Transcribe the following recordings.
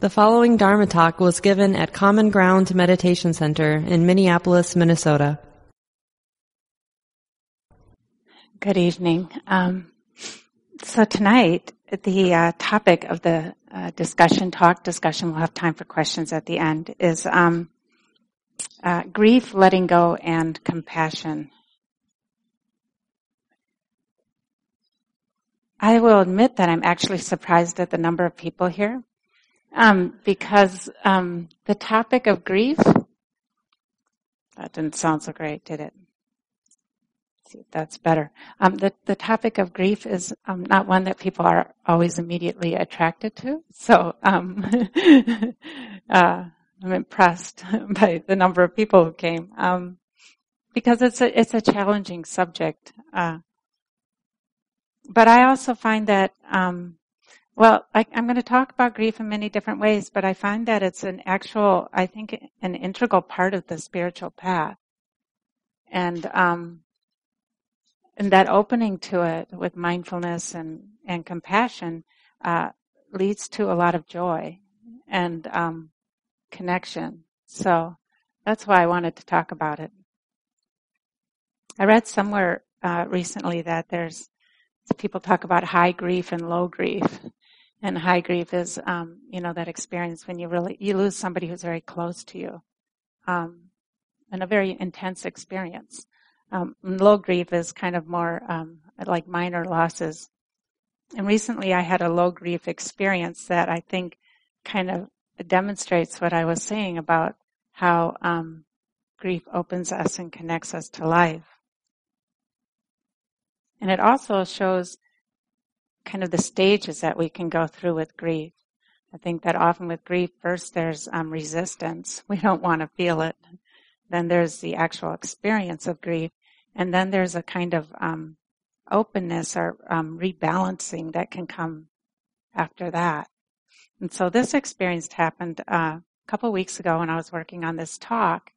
The following Dharma talk was given at Common Ground Meditation Center in Minneapolis, Minnesota. Good evening. Um, so tonight, the uh, topic of the uh, discussion, talk discussion, we'll have time for questions at the end, is um, uh, grief, letting go, and compassion. I will admit that I'm actually surprised at the number of people here um, because um, the topic of grief, that didn't sound so great, did it? See that's better. Um, the, the topic of grief is um, not one that people are always immediately attracted to. So um, uh, I'm impressed by the number of people who came um, because it's a it's a challenging subject. Uh, but I also find that um, well, I, am going to talk about grief in many different ways, but I find that it's an actual, I think, an integral part of the spiritual path, and um, and that opening to it with mindfulness and and compassion uh, leads to a lot of joy and um, connection. So that's why I wanted to talk about it. I read somewhere uh, recently that there's people talk about high grief and low grief. And high grief is, um, you know, that experience when you really, you lose somebody who's very close to you. Um, and a very intense experience. Um, low grief is kind of more, um, like minor losses. And recently I had a low grief experience that I think kind of demonstrates what I was saying about how, um, grief opens us and connects us to life. And it also shows kind of the stages that we can go through with grief. I think that often with grief, first there's um, resistance. We don't want to feel it. Then there's the actual experience of grief. And then there's a kind of um, openness or um, rebalancing that can come after that. And so this experience happened uh, a couple weeks ago when I was working on this talk.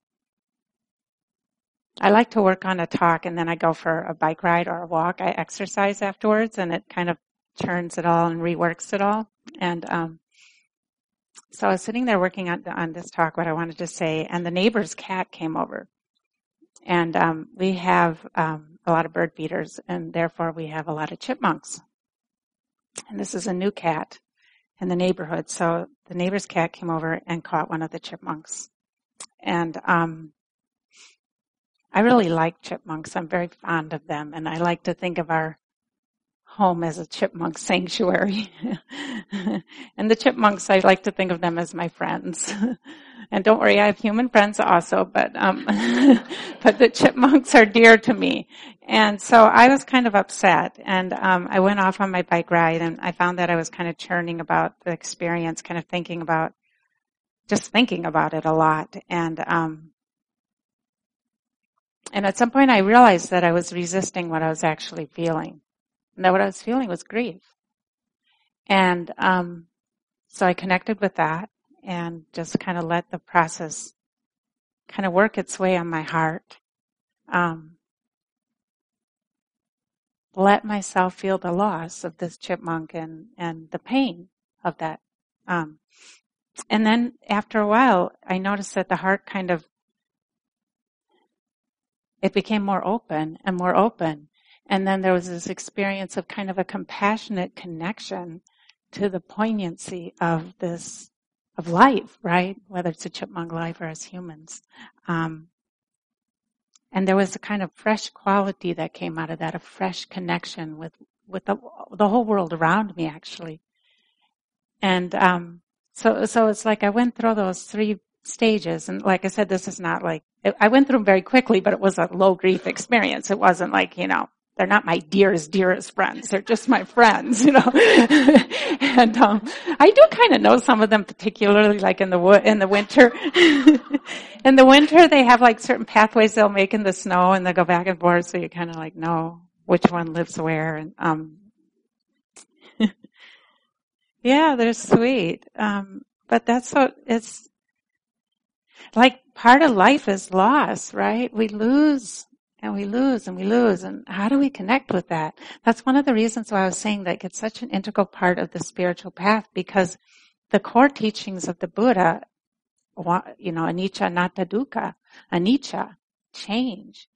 I like to work on a talk and then I go for a bike ride or a walk. I exercise afterwards and it kind of turns it all and reworks it all. And um, so I was sitting there working on, on this talk, what I wanted to say, and the neighbor's cat came over. And um, we have um, a lot of bird feeders, and therefore we have a lot of chipmunks. And this is a new cat in the neighborhood. So the neighbor's cat came over and caught one of the chipmunks. And um, I really like chipmunks. I'm very fond of them, and I like to think of our home as a chipmunk sanctuary. and the chipmunks, I like to think of them as my friends. and don't worry, I have human friends also, but, um, but the chipmunks are dear to me. And so I was kind of upset and, um, I went off on my bike ride and I found that I was kind of churning about the experience, kind of thinking about, just thinking about it a lot. And, um, and at some point I realized that I was resisting what I was actually feeling. And what I was feeling was grief. And um, so I connected with that and just kind of let the process kind of work its way on my heart. Um, let myself feel the loss of this chipmunk and, and the pain of that. Um, and then after a while, I noticed that the heart kind of, it became more open and more open. And then there was this experience of kind of a compassionate connection to the poignancy of this, of life, right? Whether it's a chipmunk life or as humans. Um, and there was a kind of fresh quality that came out of that, a fresh connection with, with the, the whole world around me actually. And, um, so, so it's like I went through those three stages. And like I said, this is not like, I went through them very quickly, but it was a low grief experience. It wasn't like, you know, they're not my dearest, dearest friends. They're just my friends, you know. and um, I do kind of know some of them, particularly like in the wo- in the winter. in the winter, they have like certain pathways they'll make in the snow, and they go back and forth, so you kind of like know which one lives where. And um, yeah, they're sweet. Um, but that's what it's like. Part of life is loss, right? We lose and we lose and we lose. And how do we connect with that? That's one of the reasons why I was saying that it's such an integral part of the spiritual path because the core teachings of the Buddha, you know, anicca anatta dukkha, anicca, change,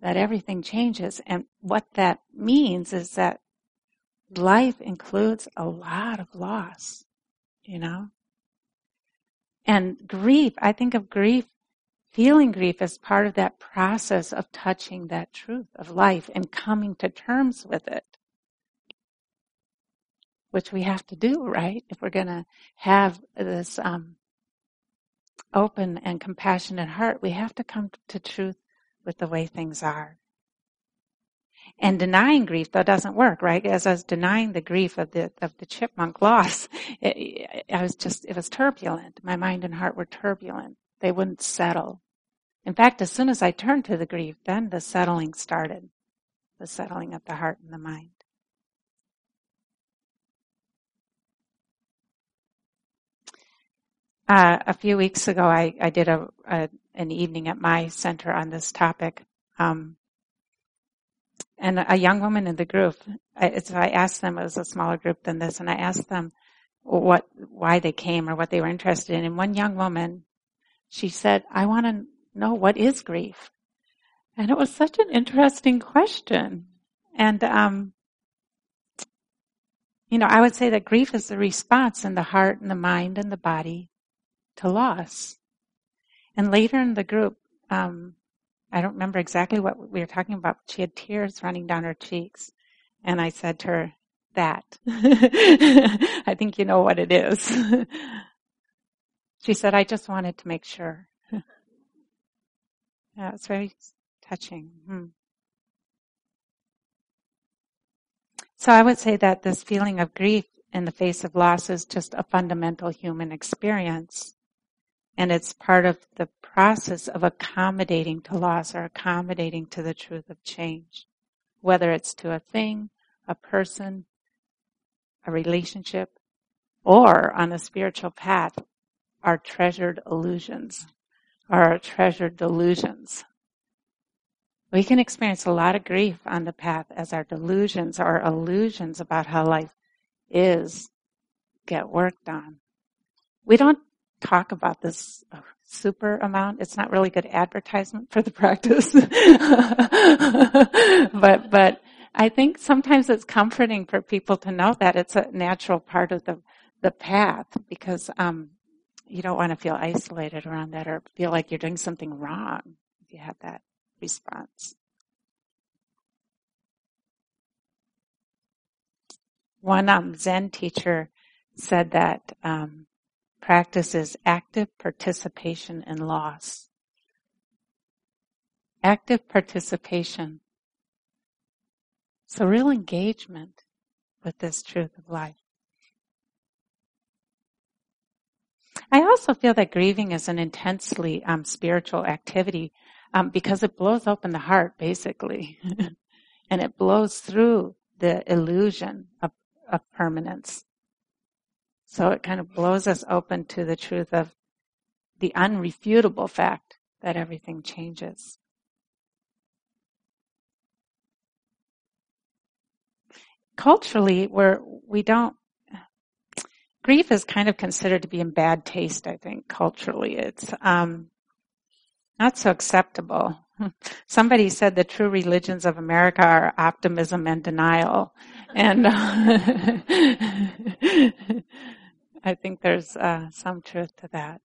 that everything changes. And what that means is that life includes a lot of loss, you know? And grief, I think of grief, feeling grief as part of that process of touching that truth of life and coming to terms with it. Which we have to do, right? If we're gonna have this, um, open and compassionate heart, we have to come to truth with the way things are. And denying grief, that doesn't work, right? As I was denying the grief of the, of the chipmunk loss, it, I was just, it was turbulent. My mind and heart were turbulent. They wouldn't settle. In fact, as soon as I turned to the grief, then the settling started. The settling of the heart and the mind. Uh, a few weeks ago, I, I did a, a, an evening at my center on this topic. Um, and a young woman in the group, I, so I asked them, it was a smaller group than this, and I asked them what, why they came or what they were interested in. And one young woman, she said, I want to know what is grief. And it was such an interesting question. And, um, you know, I would say that grief is the response in the heart and the mind and the body to loss. And later in the group, um, I don't remember exactly what we were talking about. She had tears running down her cheeks. And I said to her, that. I think you know what it is. she said, I just wanted to make sure. yeah, it's very touching. Hmm. So I would say that this feeling of grief in the face of loss is just a fundamental human experience. And it's part of the process of accommodating to loss or accommodating to the truth of change. Whether it's to a thing, a person, a relationship, or on a spiritual path, our treasured illusions, our treasured delusions. We can experience a lot of grief on the path as our delusions our illusions about how life is get worked on. We don't talk about this super amount. It's not really good advertisement for the practice. but, but I think sometimes it's comforting for people to know that it's a natural part of the, the path because, um, you don't want to feel isolated around that or feel like you're doing something wrong if you have that response. One um, Zen teacher said that um, is active participation in loss. Active participation. So real engagement with this truth of life. I also feel that grieving is an intensely um, spiritual activity um, because it blows open the heart, basically, and it blows through the illusion of, of permanence. So it kind of blows us open to the truth of the unrefutable fact that everything changes. Culturally, we're, we don't, grief is kind of considered to be in bad taste, I think, culturally. It's, um, not so acceptable. Somebody said the true religions of America are optimism and denial. And I think there's uh, some truth to that.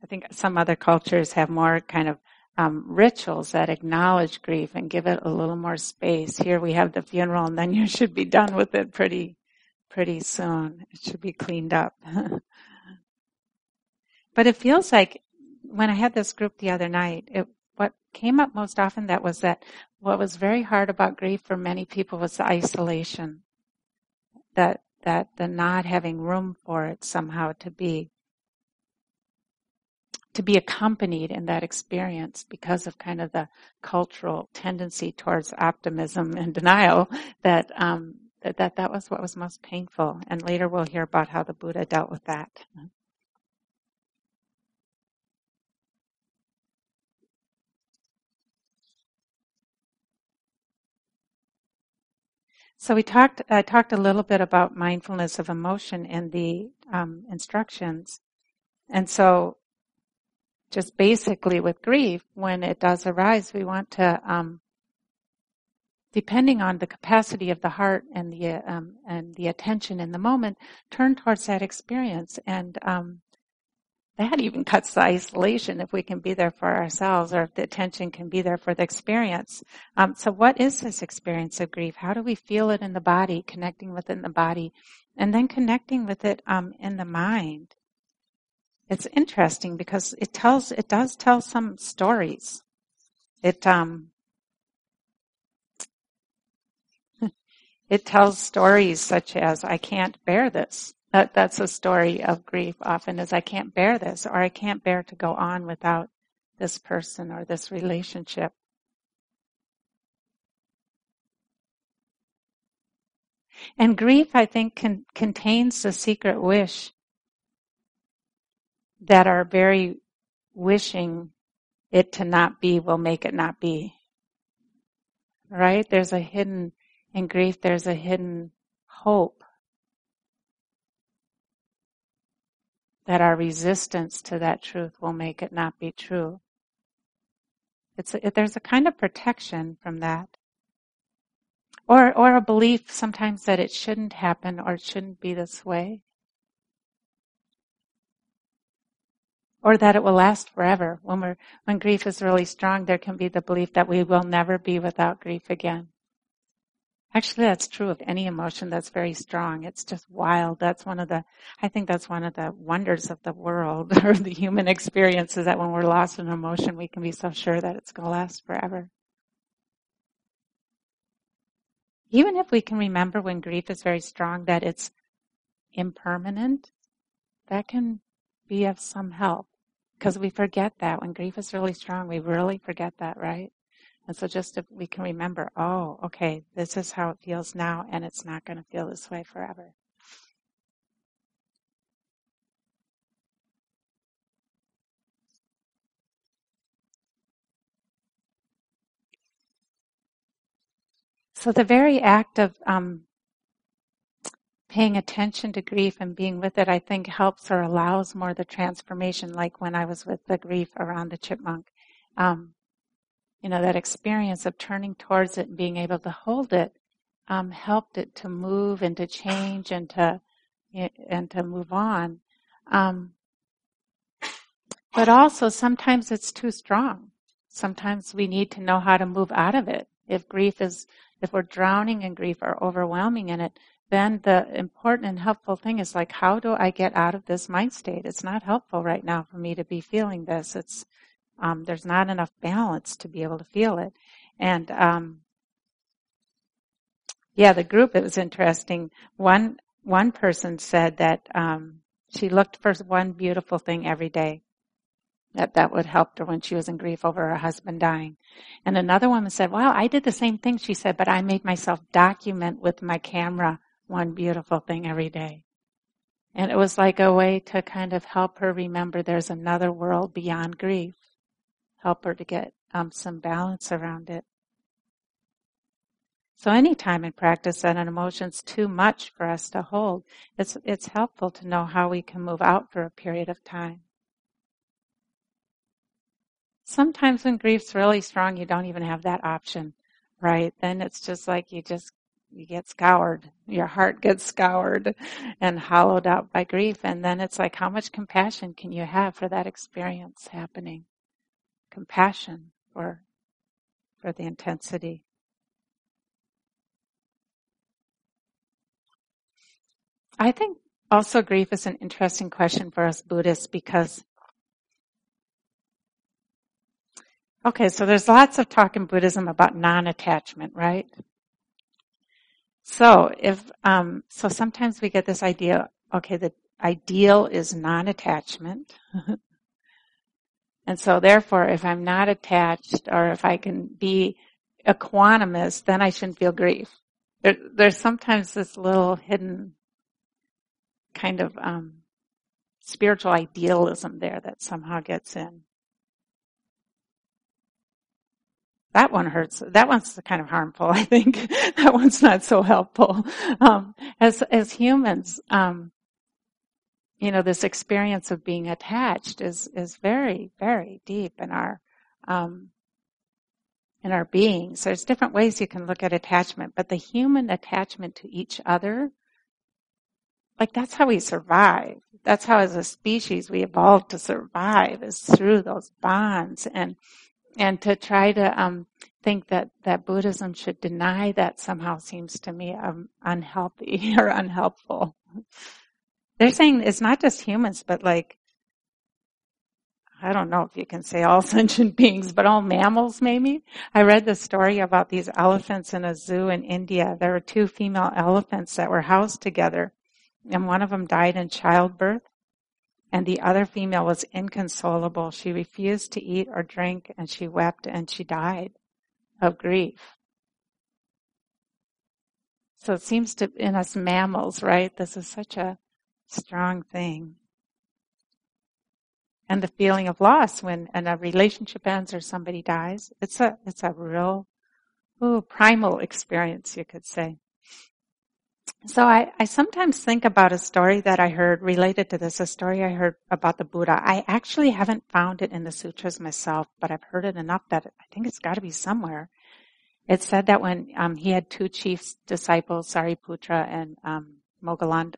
I think some other cultures have more kind of um, rituals that acknowledge grief and give it a little more space. Here we have the funeral, and then you should be done with it pretty, pretty soon. It should be cleaned up. but it feels like when I had this group the other night, it, what came up most often that was that what was very hard about grief for many people was the isolation. That that the not having room for it somehow to be to be accompanied in that experience because of kind of the cultural tendency towards optimism and denial that um, that, that that was what was most painful and later we'll hear about how the buddha dealt with that So we talked, I talked a little bit about mindfulness of emotion in the um, instructions. And so just basically with grief, when it does arise, we want to, um, depending on the capacity of the heart and the um, and the attention in the moment, turn towards that experience. And um, that even cuts the isolation if we can be there for ourselves, or if the attention can be there for the experience. Um, so, what is this experience of grief? How do we feel it in the body, connecting with it in the body, and then connecting with it um, in the mind? It's interesting because it tells, it does tell some stories. It, um, it tells stories such as, I can't bear this. That, that's a story of grief often is I can't bear this or I can't bear to go on without this person or this relationship. And grief, I think, can, contains the secret wish that our very wishing it to not be will make it not be. Right? There's a hidden, in grief, there's a hidden hope that our resistance to that truth will make it not be true. It's a, there's a kind of protection from that. Or, or a belief sometimes that it shouldn't happen or it shouldn't be this way. or that it will last forever. When we're, when grief is really strong, there can be the belief that we will never be without grief again. Actually, that's true of any emotion that's very strong. It's just wild. That's one of the, I think that's one of the wonders of the world or the human experience is that when we're lost in emotion, we can be so sure that it's going to last forever. Even if we can remember when grief is very strong that it's impermanent, that can be of some help. Because we forget that. When grief is really strong, we really forget that, right? And so just if we can remember, oh, okay, this is how it feels now, and it's not going to feel this way forever. So the very act of um, paying attention to grief and being with it, I think helps or allows more the transformation, like when I was with the grief around the chipmunk. Um, you know, that experience of turning towards it and being able to hold it um, helped it to move and to change and to and to move on. Um, but also sometimes it's too strong. Sometimes we need to know how to move out of it. If grief is, if we're drowning in grief or overwhelming in it, then the important and helpful thing is like, how do I get out of this mind state? It's not helpful right now for me to be feeling this. It's, um, there's not enough balance to be able to feel it. And, um, yeah, the group, it was interesting. One, one person said that, um, she looked for one beautiful thing every day. That that would help her when she was in grief over her husband dying. And another woman said, "Well, I did the same thing." She said, "But I made myself document with my camera one beautiful thing every day. And it was like a way to kind of help her remember there's another world beyond grief. Help her to get um, some balance around it. So anytime in practice that an emotion's too much for us to hold, it's, it's helpful to know how we can move out for a period of time. Sometimes when grief's really strong, you don't even have that option, right? Then it's just like you just you get scoured. Your heart gets scoured and hollowed out by grief. And then it's like, how much compassion can you have for that experience happening? Compassion for, for the intensity. I think also grief is an interesting question for us Buddhists because Okay, so there's lots of talk in Buddhism about non-attachment, right? So if um, so, sometimes we get this idea. Okay, the ideal is non-attachment, and so therefore, if I'm not attached, or if I can be a equanimous, then I shouldn't feel grief. There, there's sometimes this little hidden kind of um, spiritual idealism there that somehow gets in. that one hurts. That one's kind of harmful, I think. that one's not so helpful. Um, as, as humans, um, you know, this experience of being attached is, is very, very deep in our, um, in our beings. There's different ways you can look at attachment, but the human attachment to each other, like that's how we survive. That's how as a species we evolved to survive is through those bonds and, and to try to, um, think that, that Buddhism should deny that somehow seems to me um, unhealthy or unhelpful. They're saying it's not just humans, but like I don't know if you can say all sentient beings, but all mammals maybe. I read the story about these elephants in a zoo in India. There were two female elephants that were housed together and one of them died in childbirth and the other female was inconsolable. She refused to eat or drink and she wept and she died of grief. So it seems to, in us mammals, right, this is such a strong thing and the feeling of loss when and a relationship ends or somebody dies. It's a, it's a real, ooh, primal experience, you could say. So I, I sometimes think about a story that I heard related to this, a story I heard about the Buddha. I actually haven't found it in the sutras myself, but I've heard it enough that I think it's got to be somewhere. It said that when um, he had two chief disciples, Sariputra and um, Moggallanda,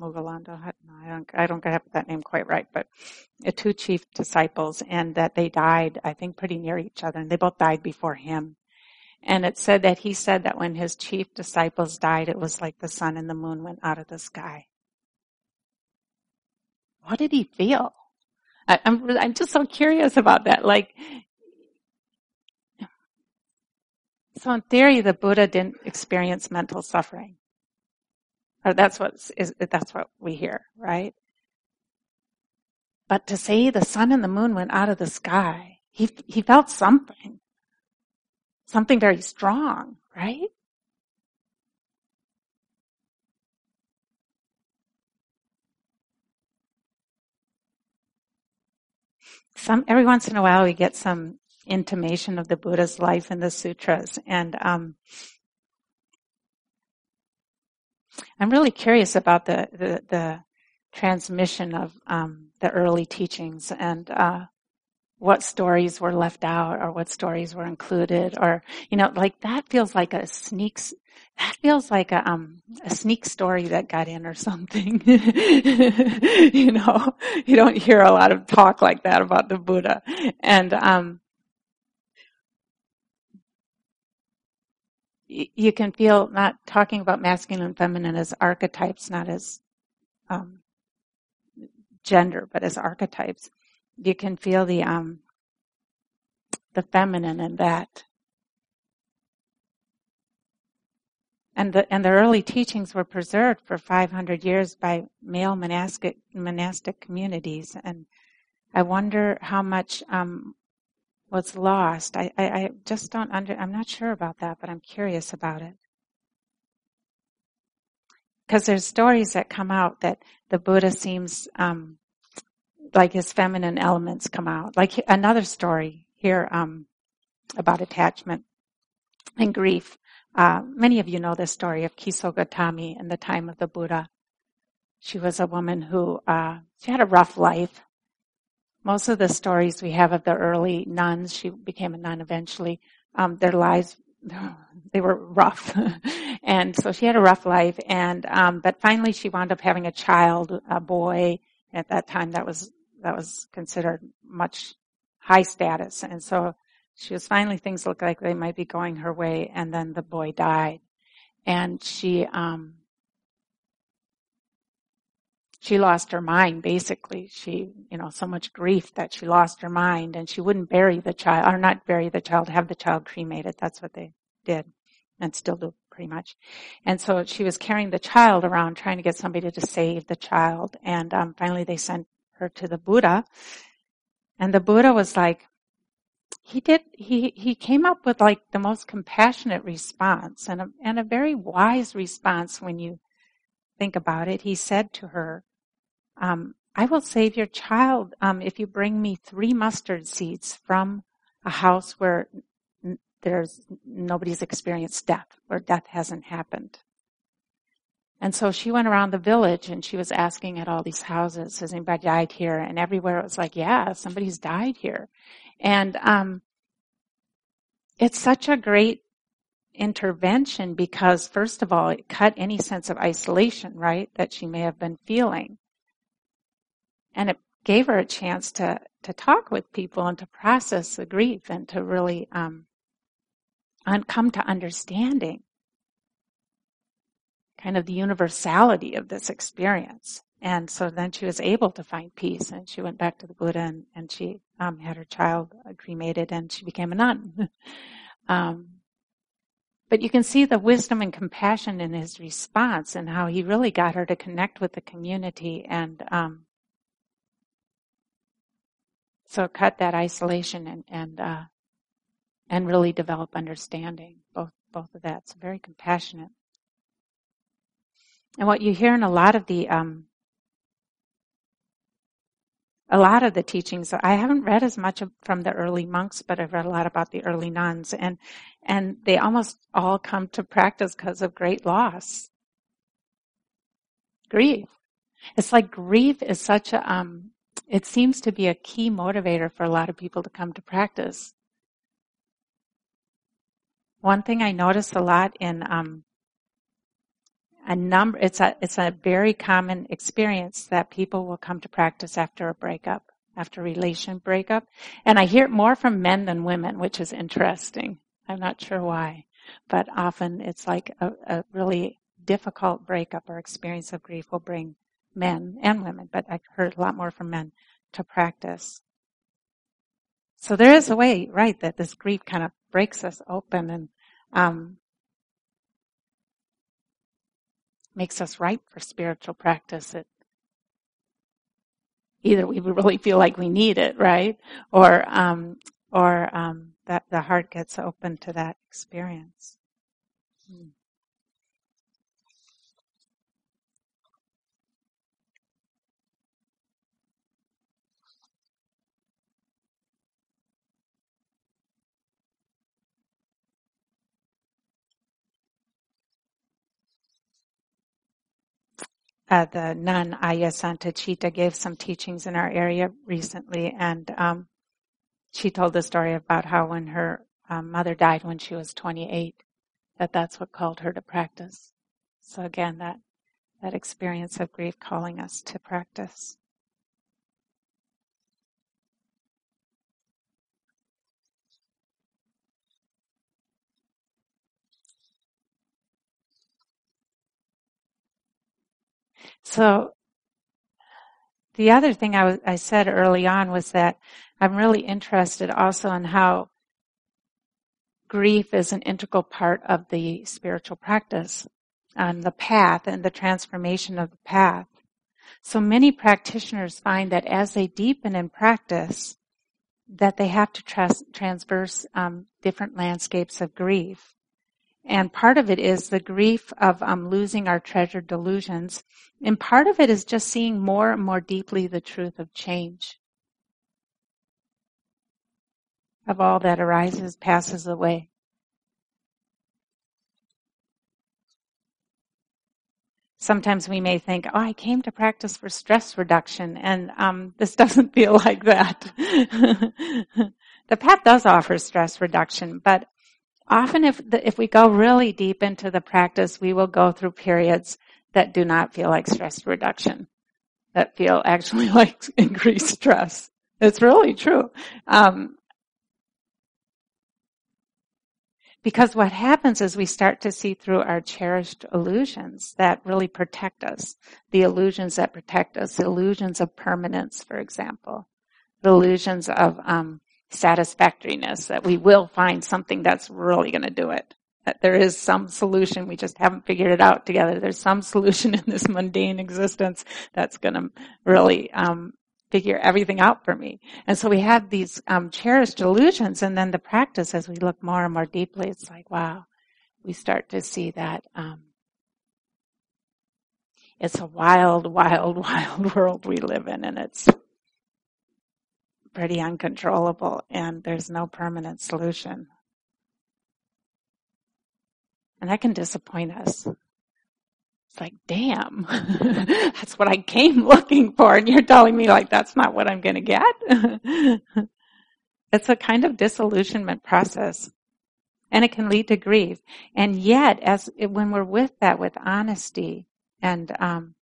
Moggallanda, I don't, I don't get that name quite right, but two chief disciples and that they died, I think pretty near each other and they both died before him. And it said that he said that when his chief disciples died, it was like the sun and the moon went out of the sky. What did he feel? I, I'm, I'm just so curious about that. Like, so in theory, the Buddha didn't experience mental suffering. That's what is, that's what we hear, right? But to say the sun and the moon went out of the sky, he, he felt something. Something very strong, right? Some, every once in a while we get some intimation of the Buddha's life in the sutras and, um, I'm really curious about the the, the transmission of um, the early teachings and uh, what stories were left out or what stories were included or you know like that feels like a sneak that feels like a um a sneak story that got in or something. You know you don't hear a lot of talk like that about the buddha. And um you can feel not talking about masculine and feminine as archetypes, not as um, gender, but as archetypes. You can feel the um, the feminine in that. And the and the early teachings were preserved for 500 years by male monastic monastic communities, and I wonder how much um, what's lost. I, I, I just don't under, I'm not sure about that, but I'm curious about it. Because there's stories that come out that the Buddha seems, um, like his feminine elements come out. Like another story here, um, about attachment and grief. Uh, many of you know the story of Kiso Gotami in the time of the Buddha. She was a woman who, uh, she had a rough life most of the stories we have of the early nuns, she became a nun eventually, um, their lives, they were rough. and so she had a rough life and, um, but finally she wound up having a child, a boy. At that time that was, that was considered much high status. And so she was finally, things looked like they might be going her way and then the boy died. And she, um, she lost her mind basically. She, you know, so much grief that she lost her mind and she wouldn't bury the child, or not bury the child, have the child cremated. That's what they did and still do pretty much. And so she was carrying the child around trying to get somebody to save the child. And um, finally they sent her to the Buddha. And the Buddha was like, he did, he, he came up with like the most compassionate response and a, and a very wise response when you think about it. He said to her, um, I will save your child um, if you bring me three mustard seeds from a house where there's nobody's experienced death or death hasn't happened. And so she went around the village and she was asking at all these houses, has anybody died here? And everywhere it was like, yeah, somebody's died here. And, um, it's such a great intervention because first of all, it cut any sense of isolation, right? That she may have been feeling. And it gave her a chance to, to talk with people and to process the grief and to really, um, come to understanding kind of the universality of this experience. And so then she was able to find peace and she went back to the Buddha and, and she um, had her child cremated and she became a nun. um, but you can see the wisdom and compassion in his response and how he really got her to connect with the community and um, so cut that isolation and and uh, and really develop understanding. Both both of that. It's very compassionate. And what you hear in a lot of the um, a lot of the teachings. I haven't read as much from the early monks, but I've read a lot about the early nuns, and and they almost all come to practice because of great loss, grief. It's like grief is such a um, it seems to be a key motivator for a lot of people to come to practice. One thing I notice a lot in um, a number it's a it's a very common experience that people will come to practice after a breakup after a relation breakup and i hear it more from men than women which is interesting i'm not sure why but often it's like a, a really difficult breakup or experience of grief will bring men and women but i've heard a lot more from men to practice so there is a way right that this grief kind of breaks us open and um, makes us ripe for spiritual practice. It either we really feel like we need it, right, or um, or um, that the heart gets open to that experience. Hmm. Uh, the nun Ayya Santacitta gave some teachings in our area recently, and um, she told the story about how when her um, mother died when she was 28, that that's what called her to practice. So again, that that experience of grief calling us to practice. So the other thing I, I said early on was that I'm really interested also in how grief is an integral part of the spiritual practice and the path and the transformation of the path. So many practitioners find that as they deepen in practice, that they have to trans- transverse um, different landscapes of grief. And part of it is the grief of um, losing our treasured delusions. And part of it is just seeing more and more deeply the truth of change. Of all that arises, passes away. Sometimes we may think, oh, I came to practice for stress reduction, and um, this doesn't feel like that. the path does offer stress reduction, but often if the, if we go really deep into the practice, we will go through periods that do not feel like stress reduction, that feel actually like increased stress. It's really true. Um, because what happens is we start to see through our cherished illusions that really protect us. The illusions that protect us, illusions of permanence, for example, the illusions of um, satisfactoriness, that we will find something that's really going to do it. That there is some solution, we just haven't figured it out together. There's some solution in this mundane existence that's going to really um, figure everything out for me. And so we have these um, cherished illusions, and then the practice, as we look more and more deeply, it's like, wow, we start to see that um, it's a wild, wild, wild world we live in, and it's pretty uncontrollable and there's no permanent solution. And that can disappoint us. It's like, damn, that's what I came looking for. And you're telling me like, that's not what I'm going to get. it's a kind of disillusionment process and it can lead to grief. And yet, as when we're with that with honesty and um,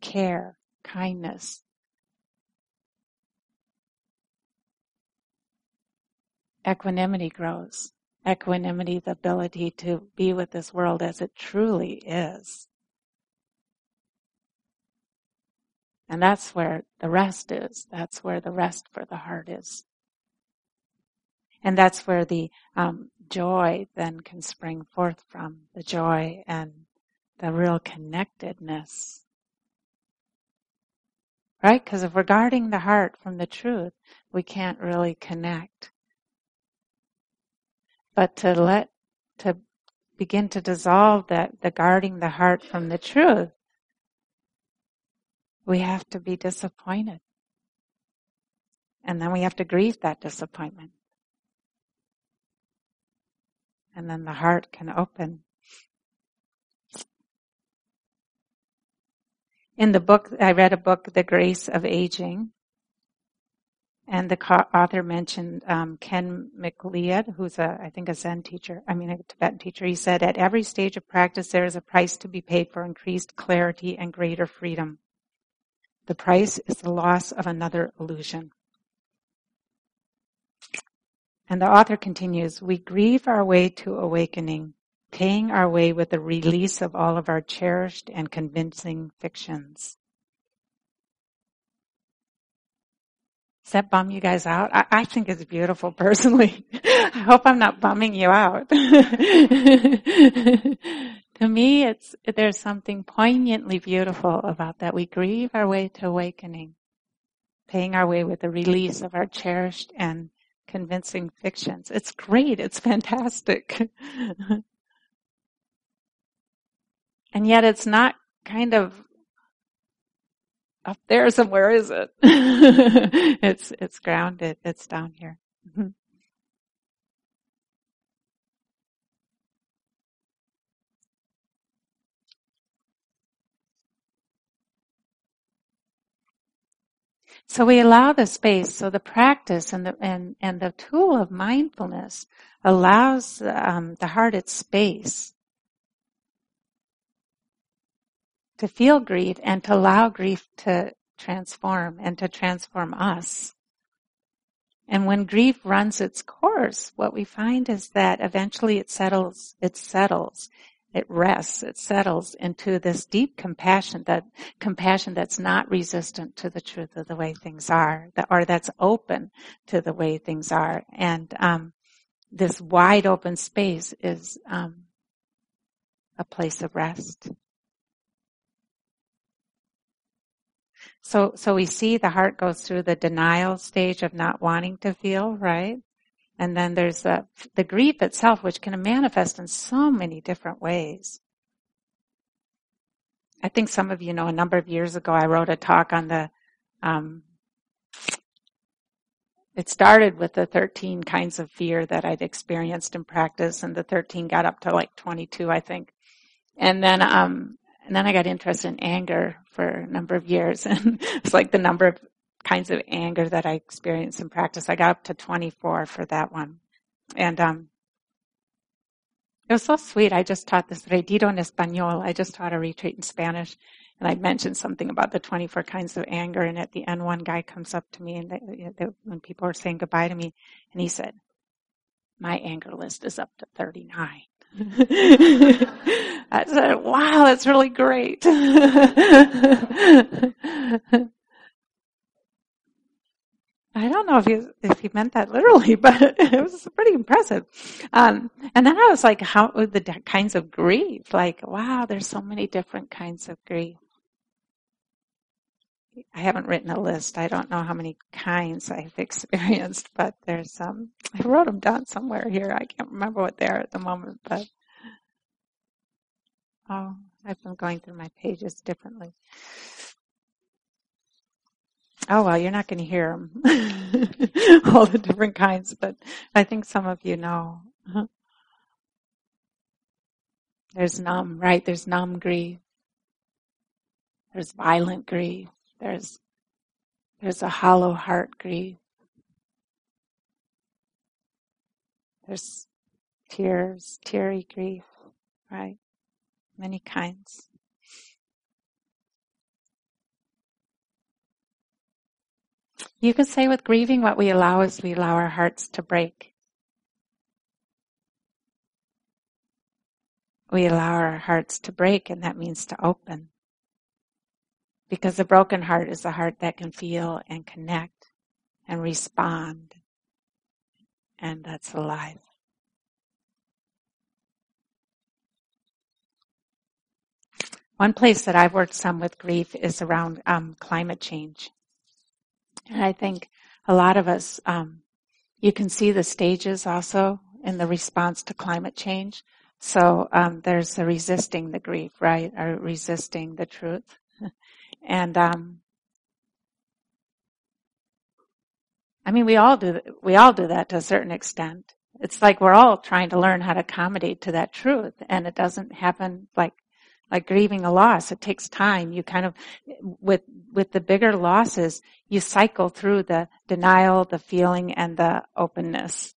care, kindness, equanimity grows equanimity, the ability to be with this world as it truly is. And that's where the rest is. That's where the rest for the heart is. And that's where the um, joy then can spring forth from the joy and the real connectedness. Right? Because if we're guarding the heart from the truth, we can't really connect but to let, to begin to dissolve that, the guarding the heart from the truth, we have to be disappointed. And then we have to grieve that disappointment. And then the heart can open. In the book, I read a book, The Grace of Aging, and the author mentioned um, Ken McLeod, who's a, I think, a Zen teacher. I mean, a Tibetan teacher. He said, "At every stage of practice, there is a price to be paid for increased clarity and greater freedom. The price is the loss of another illusion." And the author continues, "We grieve our way to awakening, paying our way with the release of all of our cherished and convincing fictions." Does that bum you guys out? I, I think it's beautiful personally. I hope I'm not bumming you out. to me, it's, there's something poignantly beautiful about that. We grieve our way to awakening, paying our way with the release of our cherished and convincing fictions. It's great. It's fantastic. and yet it's not kind of up there somewhere, is it? it's, it's grounded. It's down here. Mm-hmm. So we allow the space. So the practice and the and and the tool of mindfulness allows um, the heart its space to feel grief and to allow grief to transform and to transform us. And when grief runs its course, what we find is that eventually it settles, it settles, it rests, it settles into this deep compassion that, compassion that's not resistant to the truth of the way things are, that, or that's open to the way things are. And, um, this wide open space is, um, a place of rest. So, so we see the heart goes through the denial stage of not wanting to feel, right? And then there's the, the grief itself, which can manifest in so many different ways. I think some of you know a number of years ago I wrote a talk on the, um, it started with the 13 kinds of fear that I'd experienced in practice and the 13 got up to like 22, I think. And then, um, and then I got interested in anger for a number of years. And it's like the number of kinds of anger that I experienced in practice. I got up to 24 for that one. And, um, it was so sweet. I just taught this retiro en español. I just taught a retreat in Spanish and I mentioned something about the 24 kinds of anger. And at the end, one guy comes up to me and they, they, when people are saying goodbye to me and he said, my anger list is up to 39. I said, wow, that's really great. I don't know if he if he meant that literally, but it was pretty impressive. Um, and then I was like, how the kinds of grief? Like, wow, there's so many different kinds of grief. I haven't written a list. I don't know how many kinds I've experienced, but there's um I wrote them down somewhere here. I can't remember what they are at the moment, but oh, I've been going through my pages differently. Oh well, you're not going to hear them all the different kinds, but I think some of you know There's numb, right? There's numb grief. There's violent grief. There's, there's a hollow heart grief. There's tears, teary grief, right? Many kinds. You could say with grieving, what we allow is we allow our hearts to break. We allow our hearts to break, and that means to open. Because a broken heart is a heart that can feel and connect and respond. And that's alive. One place that I've worked some with grief is around um, climate change. And I think a lot of us, um, you can see the stages also in the response to climate change. So um, there's the resisting the grief, right, or resisting the truth, and um, I mean, we all do we all do that to a certain extent. It's like we're all trying to learn how to accommodate to that truth, and it doesn't happen like like grieving a loss. It takes time. You kind of, with, with the bigger losses, you cycle through the denial, the feeling, and the openness.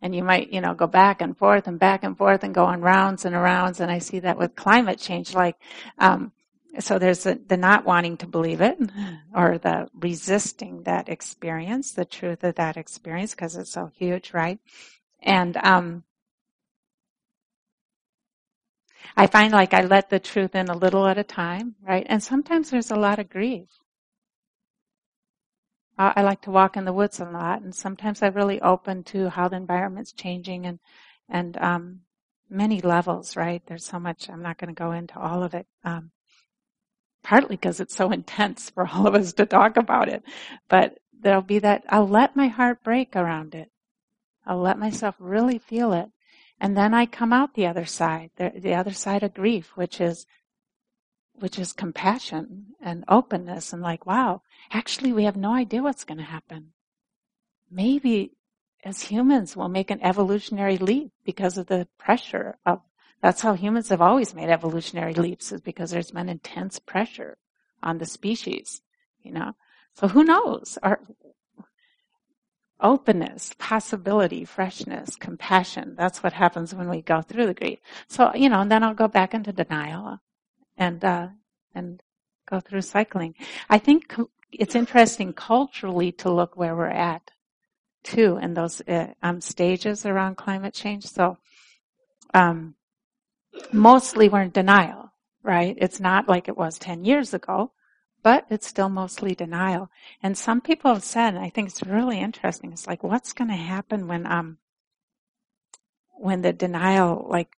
And you might, you know, go back and forth and back and forth and go on rounds and rounds. And I see that with climate change, like, um, so there's a, the not wanting to believe it or the resisting that experience, the truth of that experience because it's so huge, right? And, um, I find like I let the truth in a little at a time, right? And sometimes there's a lot of grief. I like to walk in the woods a lot, and sometimes I'm really open to how the environment's changing and and um, many levels. Right? There's so much. I'm not going to go into all of it. Um, partly because it's so intense for all of us to talk about it, but there'll be that. I'll let my heart break around it. I'll let myself really feel it, and then I come out the other side, the, the other side of grief, which is, which is compassion and openness and like, wow, actually we have no idea what's going to happen. Maybe as humans we'll make an evolutionary leap because of the pressure of, that's how humans have always made evolutionary leaps is because there's been intense pressure on the species, you know. So who knows? Or openness, possibility, freshness, compassion. That's what happens when we go through the grief. So, you know, and then I'll go back into denial and, uh, and go through cycling. I think it's interesting culturally to look where we're at too in those uh, um, stages around climate change. So, um, mostly we're in denial, right? It's not like it was 10 years ago but it's still mostly denial. And some people have said, I think it's really interesting, it's like, what's going to happen when, um, when the denial, like,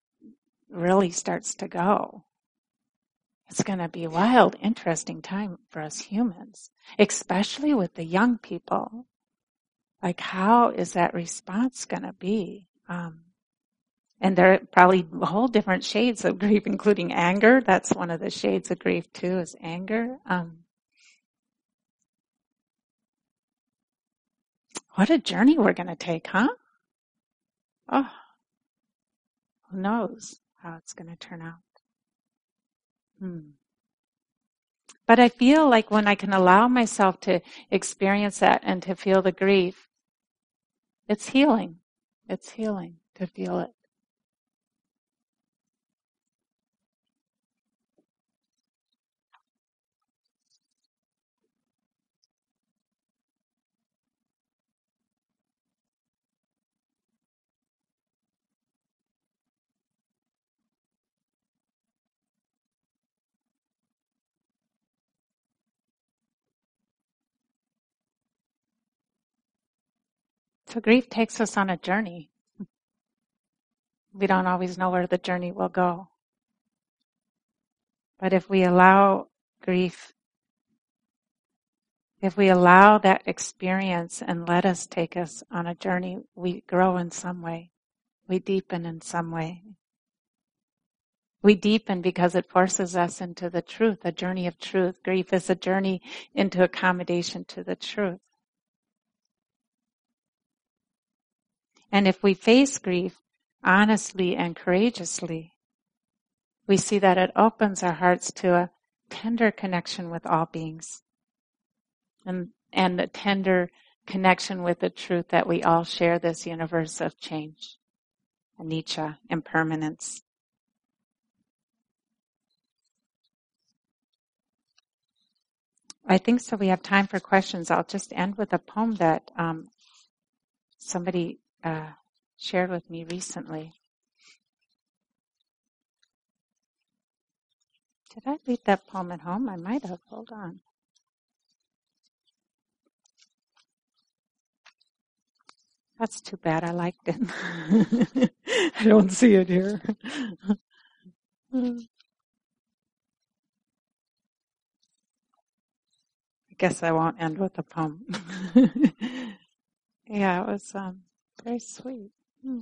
really starts to go? It's going to be a wild, interesting time for us humans, especially with the young people. Like, how is that response going to be? Um, and there are probably whole different shades of grief, including anger. That's one of the shades of grief too, is anger. Um, what a journey we're going to take, huh? Oh, who knows how it's going to turn out. Hmm. But I feel like when I can allow myself to experience that and to feel the grief, it's healing. It's healing to feel it. So grief takes us on a journey. We don't always know where the journey will go. But if we allow grief, if we allow that experience and let us take us on a journey, we grow in some way. We deepen in some way. We deepen because it forces us into the truth, a journey of truth. Grief is a journey into accommodation to the truth. And if we face grief honestly and courageously, we see that it opens our hearts to a tender connection with all beings and, and a tender connection with the truth that we all share this universe of change, anicca, impermanence. I think so. We have time for questions. I'll just end with a poem that um, somebody uh, shared with me recently. Did I leave that poem at home? I might have. Hold on. That's too bad. I liked it. I don't see it here. I guess I won't end with a poem. yeah, it was um, very sweet. Hmm.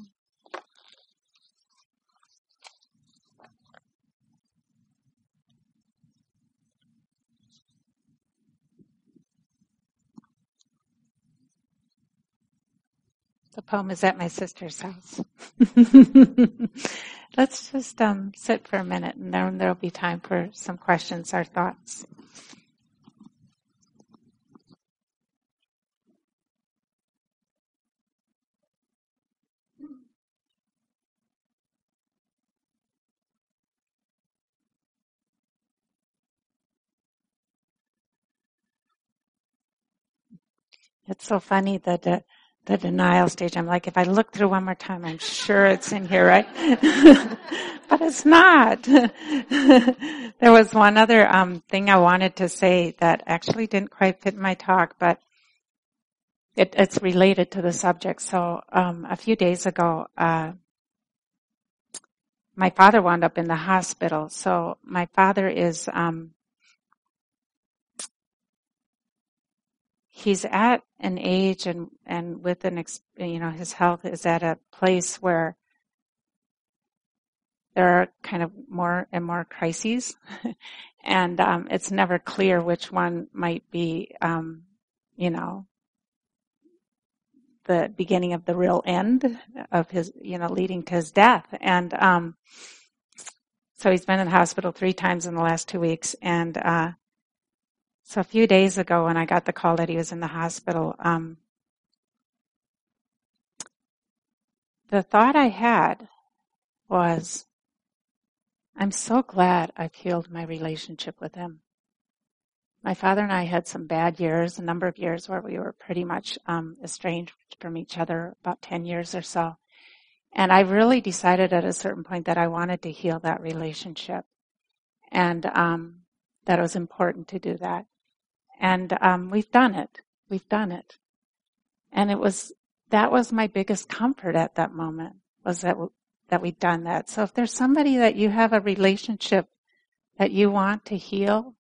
The poem is at my sister's house. Let's just um, sit for a minute and then there'll be time for some questions or thoughts. It's so funny that uh, the denial stage. I'm like, if I look through one more time, I'm sure it's in here, right? but it's not. there was one other um, thing I wanted to say that actually didn't quite fit my talk, but it, it's related to the subject. So um, a few days ago, uh, my father wound up in the hospital. So my father is um, he's at an age and and with an you know his health is at a place where there are kind of more and more crises, and um, it's never clear which one might be, um, you know, the beginning of the real end of his, you know, leading to his death. And um, so he's been in the hospital three times in the last two weeks, and uh, so a few days ago when I got the call that he was in the hospital, um, the thought I had was, I'm so glad I've healed my relationship with him. My father and I had some bad years, a number of years where we were pretty much um, estranged from each other, about 10 years or so. And I really decided at a certain point that I wanted to heal that relationship and um, that it was important to do that. And um, we've done it. We've done it. And it was that was my biggest comfort at that moment was that that we'd done that. So if there's somebody that you have a relationship that you want to heal,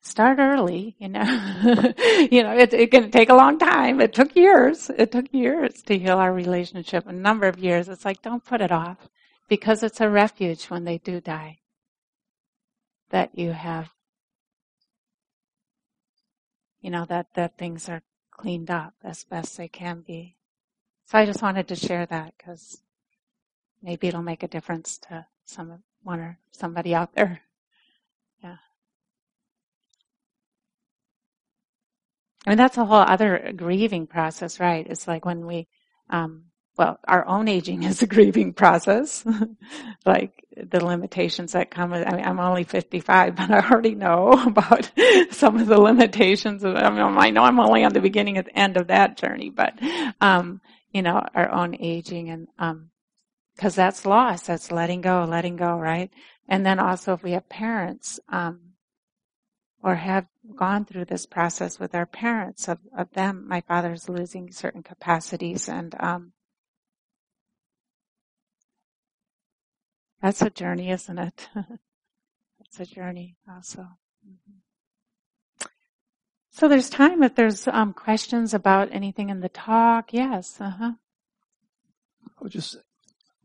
start early. You know, you know it, it can take a long time. It took years. It took years to heal our relationship. A number of years. It's like don't put it off because it's a refuge when they do die. That you have you know, that, that things are cleaned up as best they can be. So I just wanted to share that because maybe it'll make a difference to someone or somebody out there. Yeah. I mean, that's a whole other grieving process, right? It's like when we, um, well, our own aging is a grieving process. like the limitations that come with, I mean, I'm only 55, but I already know about some of the limitations of, I mean, I know I'm only on the beginning at the end of that journey, but, um, you know, our own aging and, um, cause that's loss. That's letting go, letting go, right? And then also if we have parents, um, or have gone through this process with our parents of, of them, my father's losing certain capacities and, um, That's a journey, isn't it? That's a journey also. Mm-hmm. So there's time if there's um, questions about anything in the talk. Yes. Uh huh. I would just.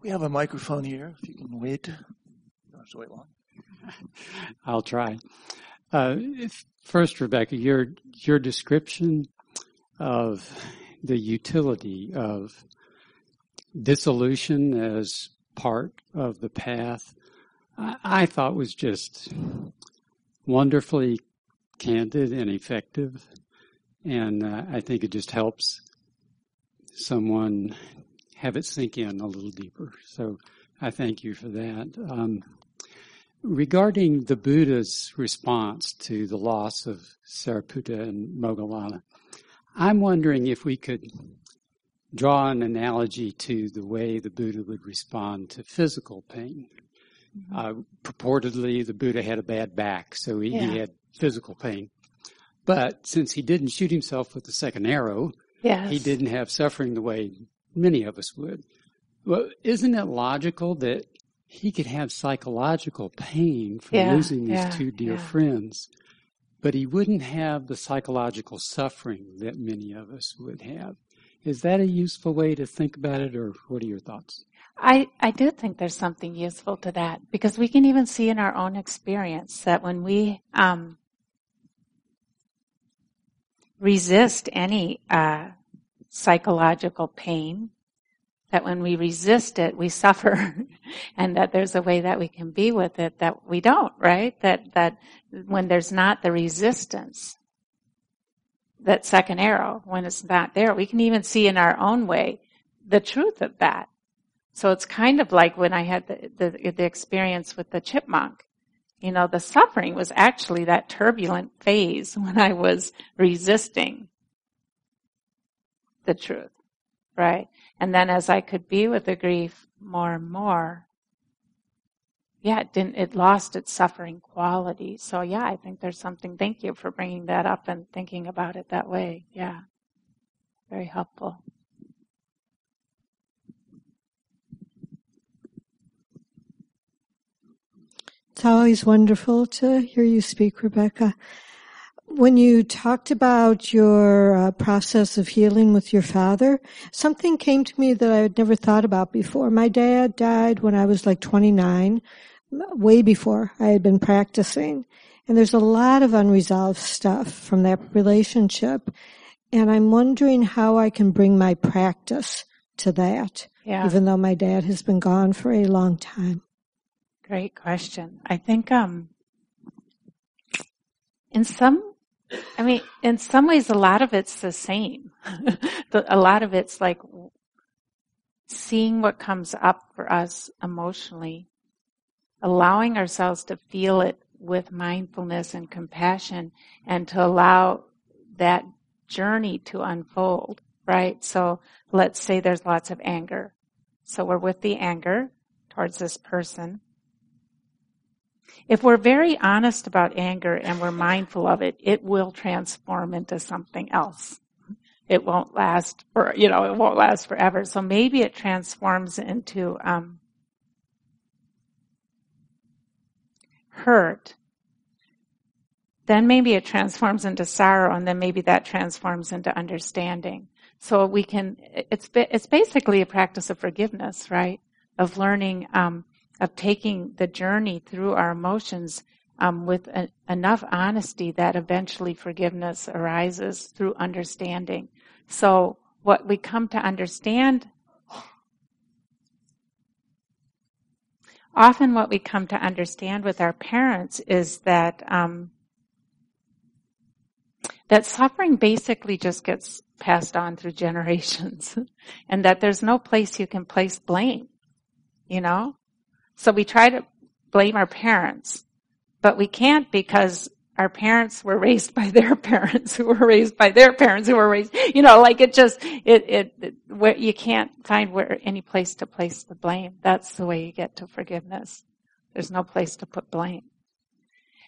We have a microphone here. If you can wait. You don't have to wait long. I'll try. Uh, first, Rebecca, your your description of the utility of dissolution as part of the path, I, I thought was just wonderfully candid and effective. And uh, I think it just helps someone have it sink in a little deeper. So I thank you for that. Um, regarding the Buddha's response to the loss of Sariputta and Moggallana, I'm wondering if we could draw an analogy to the way the Buddha would respond to physical pain. Mm-hmm. Uh, purportedly, the Buddha had a bad back, so he, yeah. he, had physical pain. But since he didn't shoot himself with the second arrow, yes. he didn't have suffering the way many of us would. Well, isn't it logical that he could have psychological pain from yeah, losing these yeah, two dear friends, but he wouldn't have the psychological suffering that many of us would have? Is that a useful way to think about it, or what are your thoughts? I, I do think there's something useful to that because we can even see in our own experience that when we um, resist any uh, psychological pain, that when we resist it, we suffer, and that there's a way that we can be with it that we don't, right? That that when there's not the resistance, that second arrow, when it's not there, we can even see in our own way the truth of that. So it's kind of like when I had the, the, the experience with the chipmunk. You know, the suffering was actually that turbulent phase when I was resisting the truth, right? And then as I could be with the grief more and more, yeah, it didn't, it lost its suffering quality. So yeah, I think there's something, thank you for bringing that up and thinking about it that way. Yeah. Very helpful. It's always wonderful to hear you speak, Rebecca. When you talked about your uh, process of healing with your father, something came to me that I had never thought about before. My dad died when I was like 29 way before I had been practicing. And there's a lot of unresolved stuff from that relationship. And I'm wondering how I can bring my practice to that, yeah. even though my dad has been gone for a long time. Great question. I think, um, in some, I mean, in some ways, a lot of it's the same. a lot of it's like seeing what comes up for us emotionally allowing ourselves to feel it with mindfulness and compassion and to allow that journey to unfold, right? So let's say there's lots of anger. So we're with the anger towards this person. If we're very honest about anger and we're mindful of it, it will transform into something else. It won't last for, you know, it won't last forever. So maybe it transforms into, um, hurt, then maybe it transforms into sorrow and then maybe that transforms into understanding. So we can, it's, it's basically a practice of forgiveness, right? Of learning, um, of taking the journey through our emotions um, with enough honesty that eventually forgiveness arises through understanding. So what we come to understand often what we come to understand with our parents is that um, that suffering basically just gets passed on through generations, and that there's no place you can place blame. You know, so we try to blame our parents, but we can't because our parents were raised by their parents who were raised by their parents who were raised, you know, like it just, it, it, it where you can't find where any place to place the blame. That's the way you get to forgiveness. There's no place to put blame.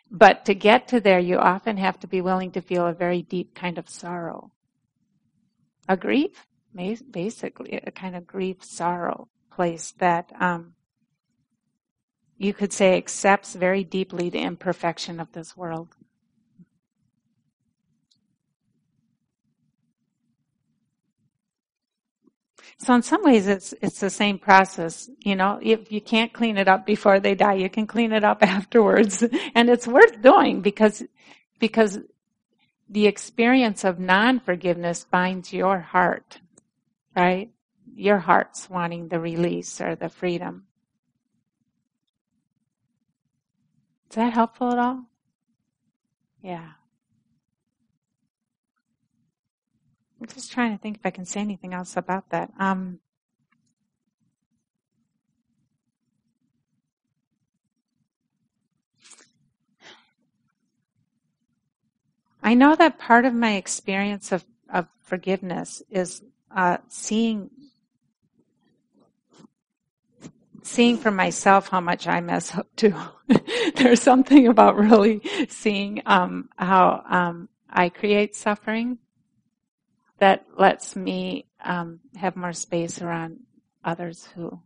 But to get to there, you often have to be willing to feel a very deep kind of sorrow. A grief, basically, a kind of grief sorrow place that, um, you could say accepts very deeply the imperfection of this world. So in some ways it's, it's the same process. You know, if you can't clean it up before they die, you can clean it up afterwards. And it's worth doing because, because the experience of non-forgiveness binds your heart, right? your heart's wanting the release or the freedom. Is that helpful at all? Yeah. I'm just trying to think if I can say anything else about that. Um, I know that part of my experience of, of forgiveness is uh, seeing seeing for myself how much I mess up too. There's something about really seeing um, how um, I create suffering that lets me um, have more space around others who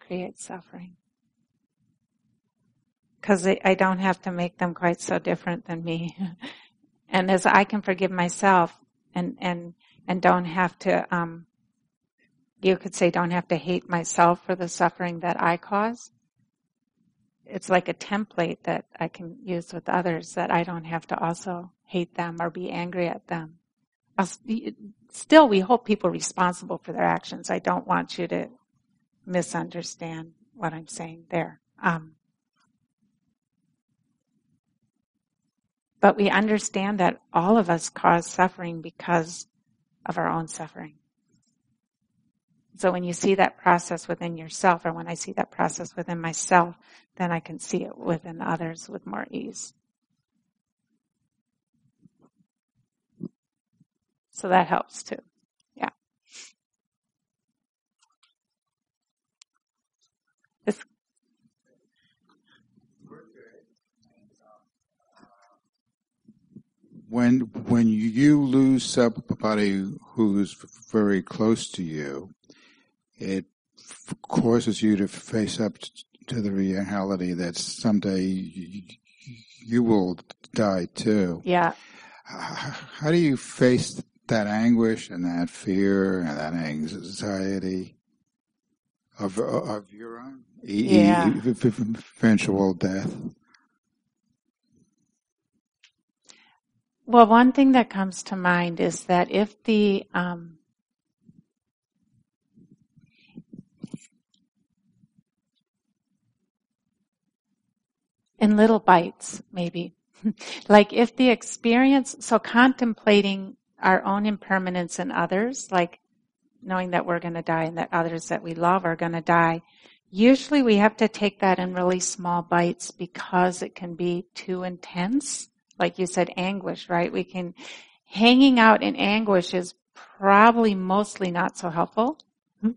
create suffering. Because I don't have to make them quite so different than me. and as I can forgive myself and, and, and don't have to, um, you could say don't have to hate myself for the suffering that I cause. It's like a template that I can use with others that I don't have to also hate them or be angry at them. Still, we hold people responsible for their actions. I don't want you to misunderstand what I'm saying there. Um, but we understand that all of us cause suffering because of our own suffering. So when you see that process within yourself, or when I see that process within myself, then I can see it within others with more ease. So that helps too. Yeah. This when when you lose somebody who's very close to you, it causes you to face up to the reality that someday you will die too. Yeah. How do you face that anguish and that fear and that anxiety of of your own yeah. eventual death? Well, one thing that comes to mind is that if the um, in little bites, maybe. like if the experience, so contemplating our own impermanence in others, like knowing that we're going to die and that others that we love are going to die, usually we have to take that in really small bites because it can be too intense. Like you said, anguish, right? We can, hanging out in anguish is probably mostly not so helpful.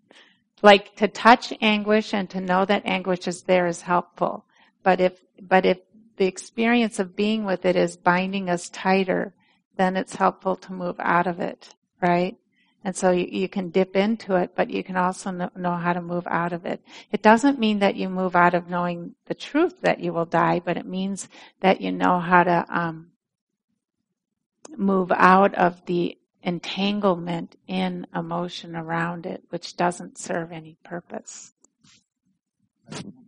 Like to touch anguish and to know that anguish is there is helpful. But if, but if the experience of being with it is binding us tighter, then it's helpful to move out of it, right? And so you, you can dip into it, but you can also know, know, how to move out of it. It doesn't mean that you move out of knowing the truth that you will die, but it means that you know how to um, move out of the entanglement in emotion around it, which doesn't serve any purpose.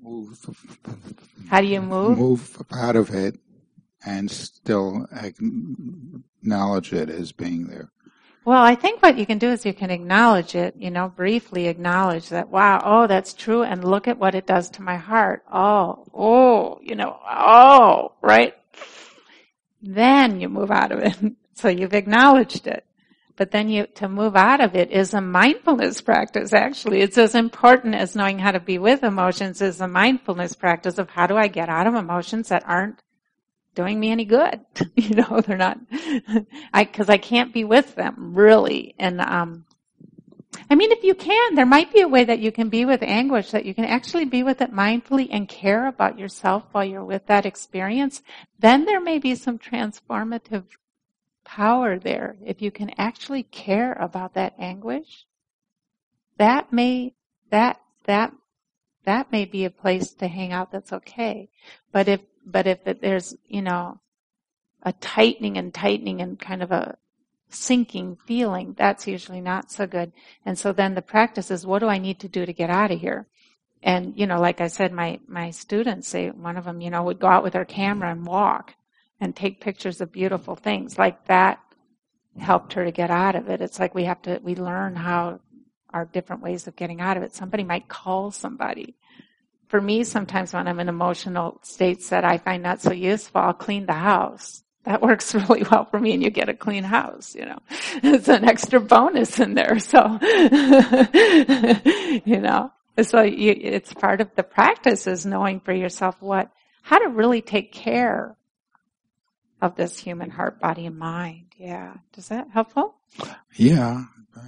Move. How do you move? Move out of it and still acknowledge it as being there. Well, I think what you can do is you can acknowledge it, you know, briefly acknowledge that, wow, oh, that's true, and look at what it does to my heart. Oh, oh, you know, oh, right? Then you move out of it. So you've acknowledged it. But then you, to move out of it is a mindfulness practice, actually. It's as important as knowing how to be with emotions is a mindfulness practice of how do I get out of emotions that aren't doing me any good. you know, they're not, I, cause I can't be with them, really. And, um, I mean, if you can, there might be a way that you can be with anguish, that you can actually be with it mindfully and care about yourself while you're with that experience. Then there may be some transformative power there if you can actually care about that anguish. That may, that, that, that may be a place to hang out that's okay. But if, but if it, there's, you know, a tightening and tightening and kind of a sinking feeling, that's usually not so good. And so then the practice is, what do I need to do to get out of here? And, you know, like I said, my, my students say, one of them, you know, would go out with her camera and walk and take pictures of beautiful things like that helped her to get out of it. It's like we have to, we learn how, our different ways of getting out of it. Somebody might call somebody. For me, sometimes when I'm in emotional states that I find not so useful, I'll clean the house. That works really well for me and you get a clean house, you know. It's an extra bonus in there, so, you know. So you, it's part of the practice is knowing for yourself what, how to really take care of this human heart, body, and mind. Yeah. Does that helpful? Yeah. Uh,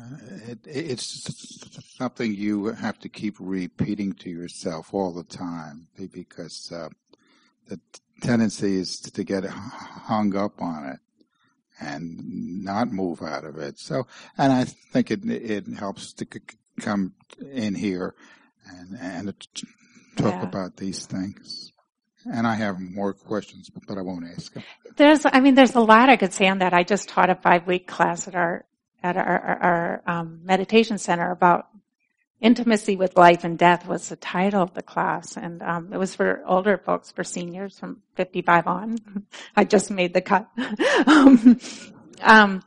it, it's something you have to keep repeating to yourself all the time because uh, the tendency is to get hung up on it and not move out of it. So, and I think it it helps to come in here and and talk yeah. about these things. And I have more questions, but I won't ask them. There's, I mean, there's a lot I could say on that. I just taught a five week class at our, at our, our, um, meditation center about intimacy with life and death was the title of the class. And, um, it was for older folks, for seniors from 55 on. I just made the cut. um, um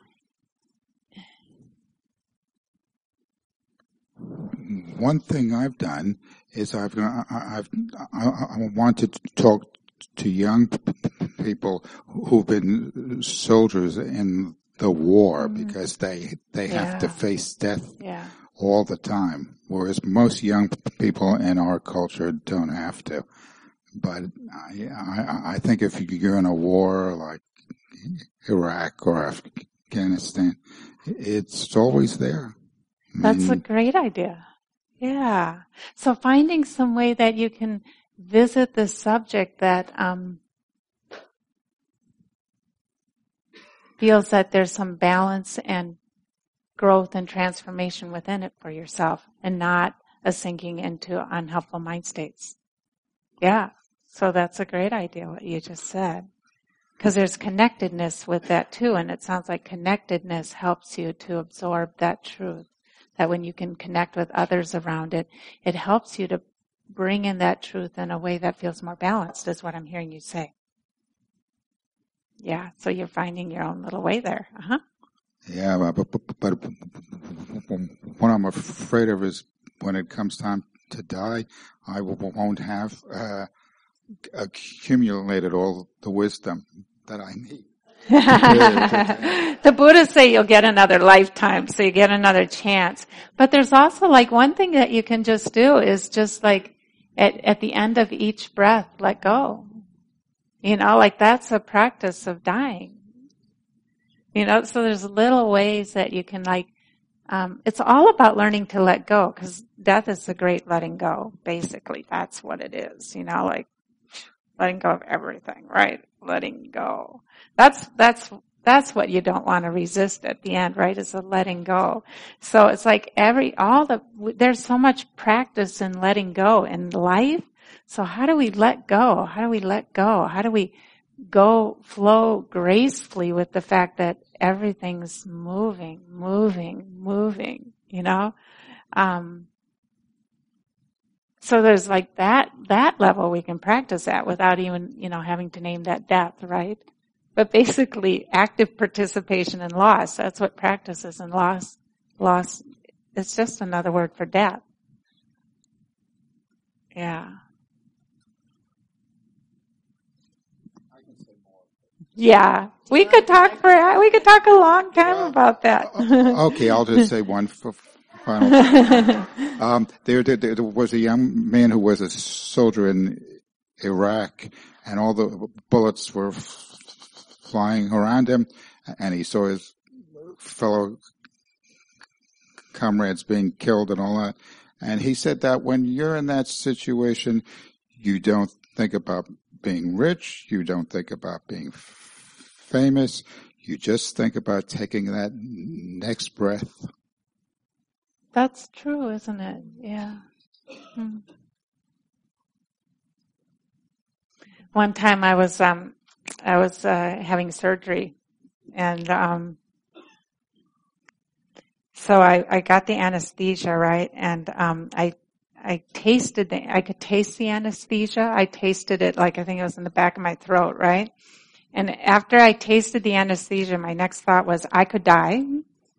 one thing I've done is I've I've I, I want to talk to young people who've been soldiers in the war mm-hmm. because they they yeah. have to face death yeah. all the time, whereas most young people in our culture don't have to. But I, I, I think if you're in a war like Iraq or Afghanistan, it's always there. That's a great idea. Yeah. So finding some way that you can visit the subject that um, feels that there's some balance and growth and transformation within it for yourself and not a sinking into unhelpful mind states. Yeah. So that's a great idea what you just said. Because there's connectedness with that too, and it sounds like connectedness helps you to absorb that truth that when you can connect with others around it, it helps you to bring in that truth in a way that feels more balanced, is what I'm hearing you say. Yeah, so you're finding your own little way there. Uh-huh. Yeah, but, but, but what I'm afraid of is when it comes time to die, I won't have uh, accumulated all the wisdom that I need. the Buddhists say you'll get another lifetime, so you get another chance. But there's also like one thing that you can just do is just like at, at the end of each breath, let go. You know, like that's a practice of dying. You know, so there's little ways that you can like, um, it's all about learning to let go because death is the great letting go. Basically, that's what it is. You know, like letting go of everything, right? Letting go. That's, that's, that's what you don't want to resist at the end, right? Is a letting go. So it's like every, all the, there's so much practice in letting go in life. So how do we let go? How do we let go? How do we go, flow gracefully with the fact that everything's moving, moving, moving, you know? Um, so there's like that, that level we can practice at without even, you know, having to name that death, right? But basically active participation in loss, that's what practice is and loss, loss, it's just another word for death. Yeah. Yeah, we could talk for we could talk a long time about that. okay, I'll just say one final um, there, there, there, was a young man who was a soldier in Iraq, and all the bullets were f- flying around him, and he saw his fellow comrades being killed and all that. And he said that when you're in that situation, you don't think about being rich, you don't think about being famous, you just think about taking that next breath. That's true, isn't it? Yeah. Hmm. One time I was um I was uh, having surgery, and um, so I I got the anesthesia right, and um I I tasted the I could taste the anesthesia. I tasted it like I think it was in the back of my throat, right? And after I tasted the anesthesia, my next thought was I could die.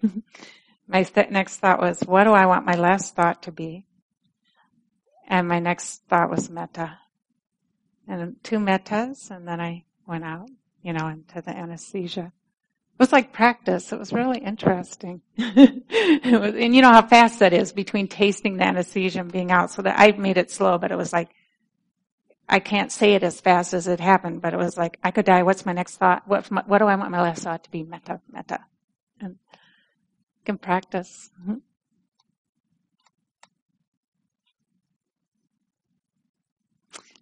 my th- next thought was, what do I want my last thought to be? And my next thought was metta. And two mettas, and then I went out, you know, into the anesthesia. It was like practice. It was really interesting. was, and you know how fast that is between tasting the anesthesia and being out. So that I made it slow, but it was like, I can't say it as fast as it happened, but it was like, I could die. What's my next thought? What, what do I want my last thought to be? Metta, metta. And can practice. Mm-hmm.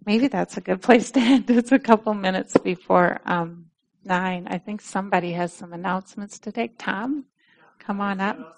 Maybe that's a good place to end. It's a couple minutes before um, nine. I think somebody has some announcements to take. Tom, come on up.